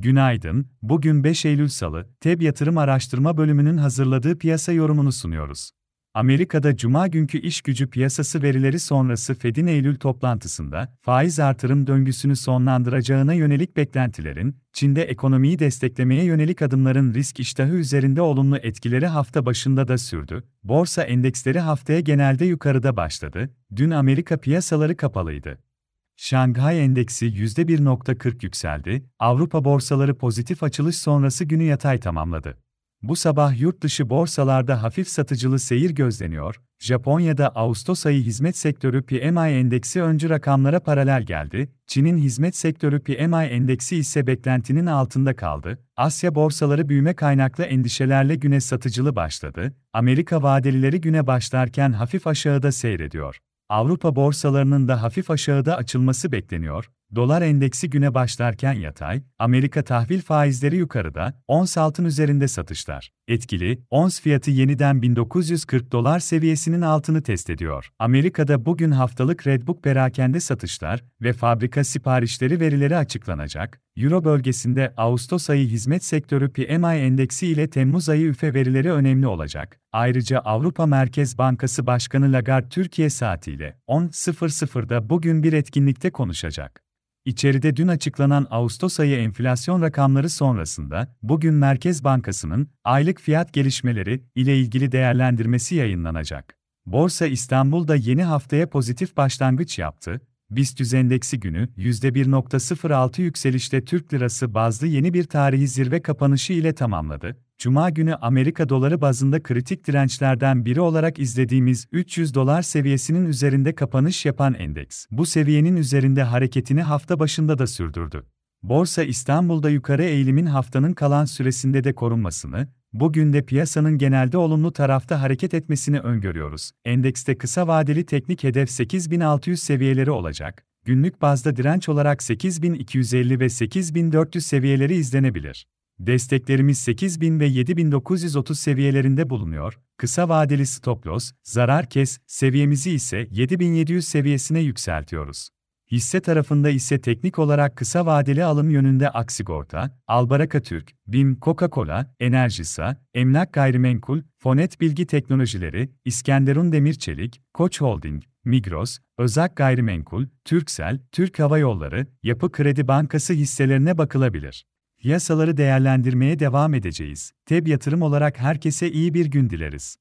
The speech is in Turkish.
Günaydın, bugün 5 Eylül Salı, TEB Yatırım Araştırma Bölümünün hazırladığı piyasa yorumunu sunuyoruz. Amerika'da Cuma günkü iş gücü piyasası verileri sonrası Fed'in Eylül toplantısında faiz artırım döngüsünü sonlandıracağına yönelik beklentilerin, Çin'de ekonomiyi desteklemeye yönelik adımların risk iştahı üzerinde olumlu etkileri hafta başında da sürdü. Borsa endeksleri haftaya genelde yukarıda başladı. Dün Amerika piyasaları kapalıydı. Şanghay Endeksi %1.40 yükseldi, Avrupa borsaları pozitif açılış sonrası günü yatay tamamladı. Bu sabah yurt dışı borsalarda hafif satıcılı seyir gözleniyor, Japonya'da Ağustos ayı hizmet sektörü PMI endeksi öncü rakamlara paralel geldi, Çin'in hizmet sektörü PMI endeksi ise beklentinin altında kaldı, Asya borsaları büyüme kaynaklı endişelerle güne satıcılı başladı, Amerika vadelileri güne başlarken hafif aşağıda seyrediyor. Avrupa borsalarının da hafif aşağıda açılması bekleniyor. Dolar endeksi güne başlarken yatay, Amerika tahvil faizleri yukarıda, ons altın üzerinde satışlar. Etkili, ons fiyatı yeniden 1940 dolar seviyesinin altını test ediyor. Amerika'da bugün haftalık Redbook perakende satışlar ve fabrika siparişleri verileri açıklanacak. Euro bölgesinde Ağustos ayı hizmet sektörü PMI endeksi ile Temmuz ayı üfe verileri önemli olacak. Ayrıca Avrupa Merkez Bankası Başkanı Lagarde Türkiye saatiyle 10.00'da bugün bir etkinlikte konuşacak. İçeride dün açıklanan Ağustos ayı enflasyon rakamları sonrasında, bugün Merkez Bankası'nın aylık fiyat gelişmeleri ile ilgili değerlendirmesi yayınlanacak. Borsa İstanbul'da yeni haftaya pozitif başlangıç yaptı. BIST endeksi günü %1.06 yükselişte Türk lirası bazlı yeni bir tarihi zirve kapanışı ile tamamladı. Cuma günü Amerika doları bazında kritik dirençlerden biri olarak izlediğimiz 300 dolar seviyesinin üzerinde kapanış yapan endeks, bu seviyenin üzerinde hareketini hafta başında da sürdürdü. Borsa İstanbul'da yukarı eğilimin haftanın kalan süresinde de korunmasını, bugün de piyasanın genelde olumlu tarafta hareket etmesini öngörüyoruz. Endekste kısa vadeli teknik hedef 8600 seviyeleri olacak. Günlük bazda direnç olarak 8250 ve 8400 seviyeleri izlenebilir. Desteklerimiz 8000 ve 7930 seviyelerinde bulunuyor. Kısa vadeli stop loss, zarar kes seviyemizi ise 7700 seviyesine yükseltiyoruz. Hisse tarafında ise teknik olarak kısa vadeli alım yönünde Aksigorta, Albaraka Türk, BİM, Coca-Cola, Enerjisa, Emlak Gayrimenkul, Fonet Bilgi Teknolojileri, İskenderun Demir Çelik, Koç Holding, Migros, Özak Gayrimenkul, Türksel, Türk Hava Yolları, Yapı Kredi Bankası hisselerine bakılabilir. Piyasaları değerlendirmeye devam edeceğiz. TEB yatırım olarak herkese iyi bir gün dileriz.